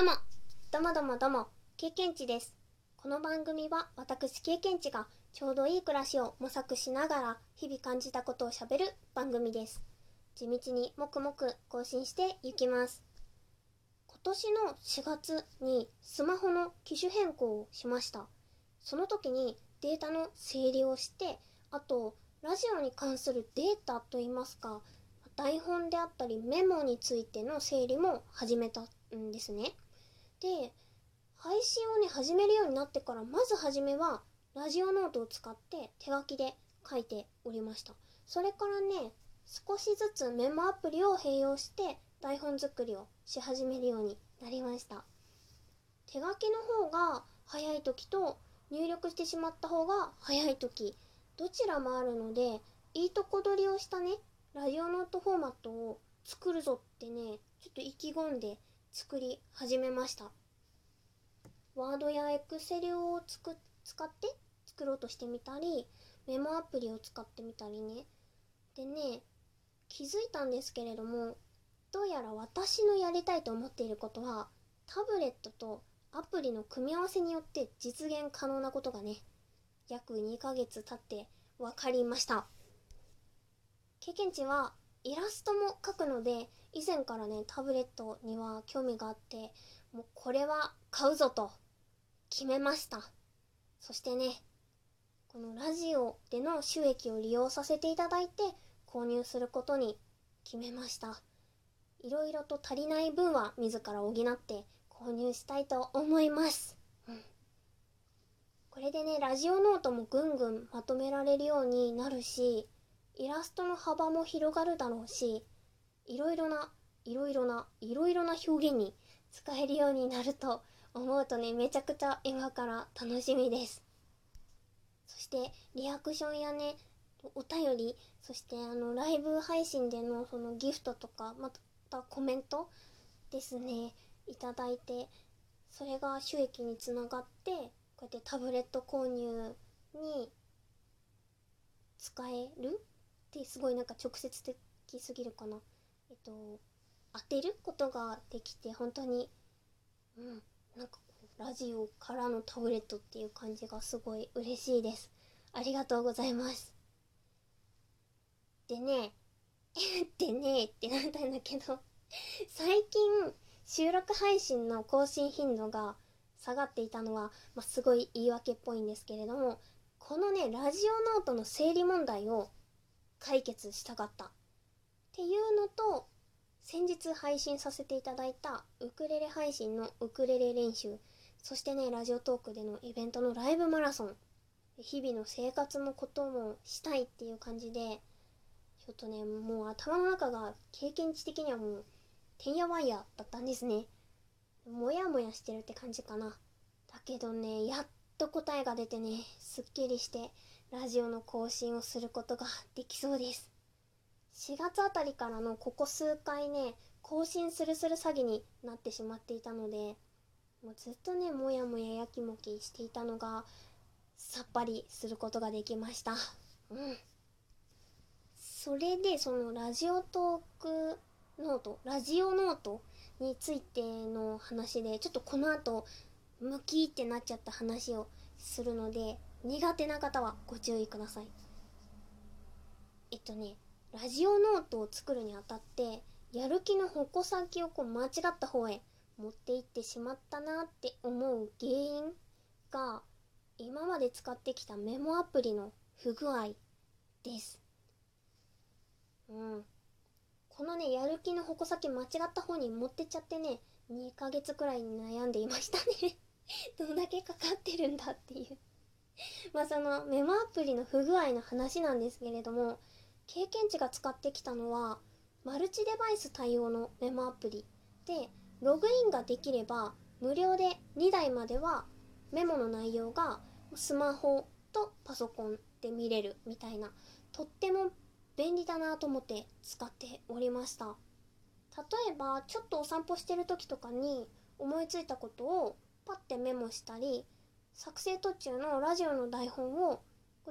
どうも、どうもどうもどうも、経験値です。この番組は私経験値がちょうどいい暮らしを模索しながら日々感じたことをしゃべる番組です。地道にもくもく更新していきます。今年の4月にスマホの機種変更をしました。その時にデータの整理をして、あとラジオに関するデータといいますか、台本であったりメモについての整理も始めたんですね。で、配信をね、始めるようになってから、まずはじめは、ラジオノートを使って手書きで書いておりました。それからね、少しずつメモアプリを併用して、台本作りをし始めるようになりました。手書きの方が早い時と、入力してしまった方が早い時、どちらもあるので、いいとこ取りをしたね、ラジオノートフォーマットを作るぞってね、ちょっと意気込んで作り始めました。ワードやエクセルをつく使って作ろうとしてみたり、メモアプリを使ってみたりね。でね、気づいたんですけれども、どうやら私のやりたいと思っていることは、タブレットとアプリの組み合わせによって実現可能なことがね、約2ヶ月経って分かりました。経験値はイラストも描くので、以前からね、タブレットには興味があって、もうこれは買うぞと決めました。そしてね、このラジオでの収益を利用させていただいて購入することに決めました。いろいろと足りない分は自ら補って購入したいと思います。うん、これでね、ラジオノートもぐんぐんまとめられるようになるし、イラストの幅も広がるだろうし、いろいろな、いろいろな、いろいろな表現に使えるようになると思うとね、めちゃくちゃ今から楽しみです。そして、リアクションやね、お便り、そしてあの、ライブ配信でのそのギフトとか、またコメントですね、いただいて、それが収益につながって、こうやってタブレット購入に使えるってすごいなんか直接的すぎるかな。えっと、当てることができて本当に、うん、なんかこうラジオからのタブレットっていう感じがすごい嬉しいです。ありがとうございます。でね、でねってなったんだけど、最近収録配信の更新頻度が下がっていたのは、まあ、すごい言い訳っぽいんですけれども、このね、ラジオノートの整理問題を解決したかった。っていうのと、先日配信させていただいたウクレレ配信のウクレレ練習、そしてね、ラジオトークでのイベントのライブマラソン、日々の生活のこともしたいっていう感じで、ちょっとね、もう頭の中が経験値的にはもう、てんやわんやだったんですね。もやもやしてるって感じかな。だけどね、やっと答えが出てね、すっきりして、ラジオの更新をすることができそうです。4月あたりからのここ数回ね、更新するする詐欺になってしまっていたので、もうずっとね、もやもややきもきしていたのが、さっぱりすることができました。うん。それで、そのラジオトークノート、ラジオノートについての話で、ちょっとこの後、ムキってなっちゃった話をするので、苦手な方はご注意ください。えっとね、ラジオノートを作るにあたって、やる気の矛先をこう間違った方へ持っていってしまったなって思う原因が、今まで使ってきたメモアプリの不具合です。うん。このね、やる気の矛先間違った方に持ってっちゃってね、2ヶ月くらいに悩んでいましたね。どんだけかかってるんだっていう。まあそのメモアプリの不具合の話なんですけれども、経験値が使ってきたのは、マルチデバイス対応のメモアプリで、ログインができれば、無料で2台まではメモの内容がスマホとパソコンで見れるみたいな、とっても便利だなと思って使っておりました。例えば、ちょっとお散歩してる時とかに思いついたことをパッてメモしたり、作成途中のラジオの台本を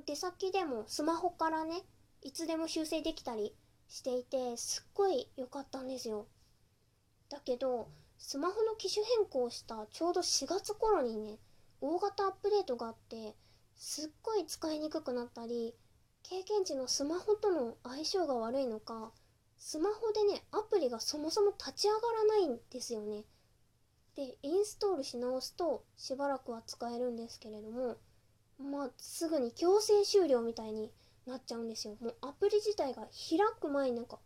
出先でもスマホからね、いつでも修正できたりしていて、すっごい良かったんですよ。だけど、スマホの機種変更したちょうど4月頃にね大型アップデートがあってすっごい使いにくくなったり経験値のスマホとの相性が悪いのかスマホでねアプリがそもそも立ち上がらないんですよねでインストールし直すとしばらくは使えるんですけれどもまあすぐに強制終了みたいになっちゃうんですよ。もうアプリ自体が開く前になんか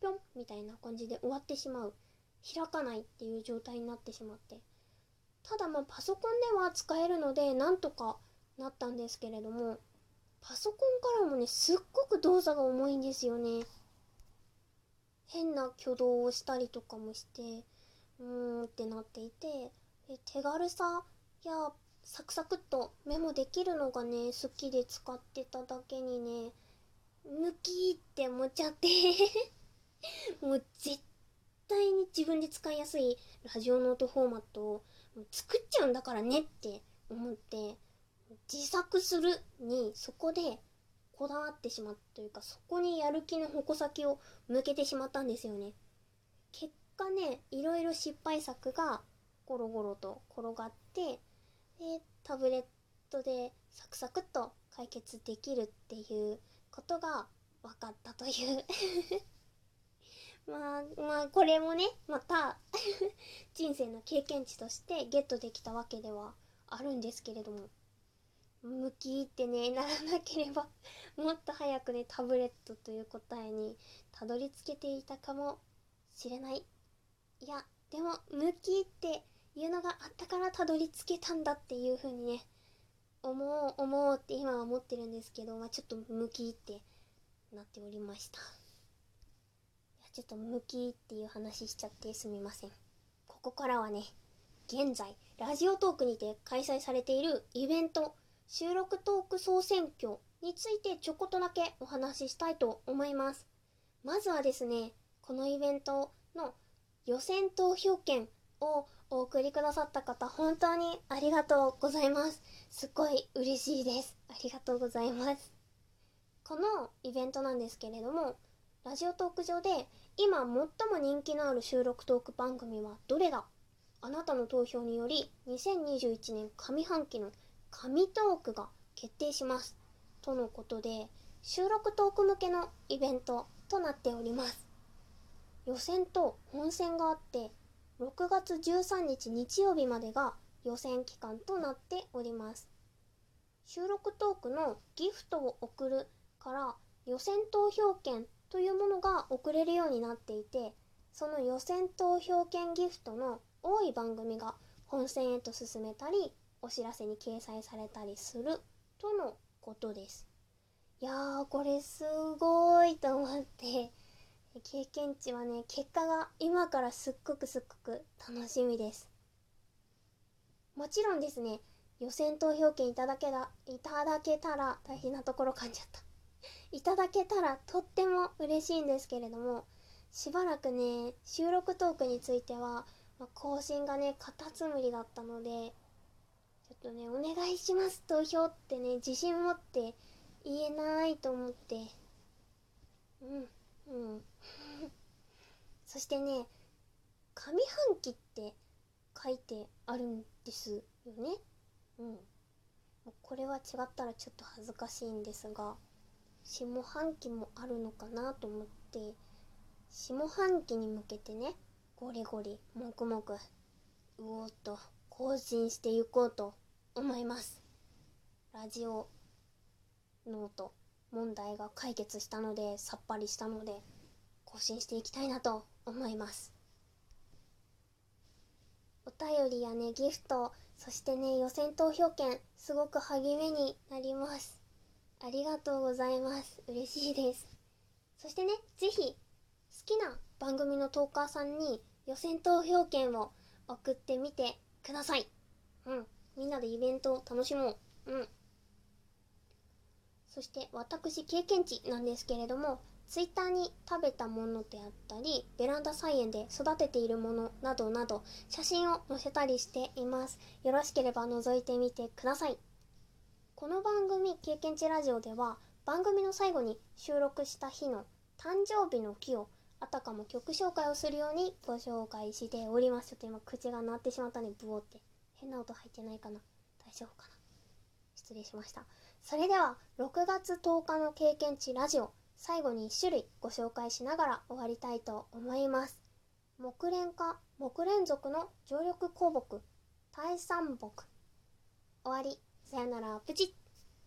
ぴょんみたいな感じで終わってしまう。開かないっていう状態になってしまって。ただまあパソコンでは使えるのでなんとかなったんですけれどもパソコンからもねすっごく動作が重いんですよね。変な挙動をしたりとかもしてうーんってなっていて手軽さやサクサクっとメモできるのがね好きで使ってただけにね抜きって思っちゃって。もう絶対に自分で使いやすいラジオノートフォーマットを作っちゃうんだからねって思って自作するにそこでこだわってしまったというかそこにやる気の矛先を向けてしまったんですよね。結果ねいろいろ失敗作がゴロゴロと転がってでタブレットでサクサクっと解決できるっていうことが分かったという。まあまあこれもねまた 人生の経験値としてゲットできたわけではあるんですけれども向きってねならなければ もっと早くねタブレットという答えにたどり着けていたかもしれない。いやでも向きっていうのがあったからたどり着けたんだっていう風にね思う思うって今は思ってるんですけど、まあ、ちょっと向きってなっておりました。いやちょっと向きっていう話しちゃってすみません。ここからはね現在ラジオトークにて開催されているイベント収録トーク総選挙についてちょこっとだけお話ししたいと思います。まずはですねこのイベントの予選投票権をお送りくださった方、本当にありがとうございます。すっごい嬉しいです。ありがとうございます。このイベントなんですけれども、ラジオトーク上で今最も人気のある収録トーク番組はどれだ？あなたの投票により2021年上半期の神トークが決定します。とのことで、収録トーク向けのイベントとなっております。予選と本戦があって6月13日日曜日までが予選期間となっております。収録トークのギフトを送るから予選投票権というものが送れるようになっていてその予選投票権ギフトの多い番組が本戦へと進めたりお知らせに掲載されたりするとのことです。いやーこれすごいと思って。経験値はね結果が今からすっごくすっごく楽しみです。もちろんですね予選投票権いただけだいただけたら大変なところ噛んじゃった。いただけたらとっても嬉しいんですけれどもしばらくね収録トークについては、まあ、更新がねカタツムリだったのでちょっとねお願いします投票ってね自信持って言えないと思って。うん。うん。そしてね上半期って書いてあるんですよね。うん。これは違ったらちょっと恥ずかしいんですが下半期もあるのかなと思って下半期に向けてねゴリゴリもくもくうおっと更新していこうと思います。ラジオノート。問題が解決したのでさっぱりしたので更新していきたいなと思います。お便りやねギフトそしてね予選投票券すごく励みになります。ありがとうございます。嬉しいです。そしてね是非好きな番組のトーカーさんに予選投票券を送ってみてください。うん。みんなでイベントを楽しもう。うん。そして私経験値なんですけれども twitter に食べたものであったりベランダ菜園で育てているものなどなど写真を載せたりしています。よろしければ覗いてみてください。この番組経験値ラジオでは番組の最後に収録した日の誕生日の木をあたかも曲紹介をするようにご紹介しております。ちょっと今口が鳴ってしまったねブオって。変な音入ってないかな。大丈夫かな。失礼しました。それでは6月10日の経験値ラジオ最後に1種類ご紹介しながら終わりたいと思います。木蓮科木蓮属の常緑鉱木大山木。終わり。さよなら。プチッ。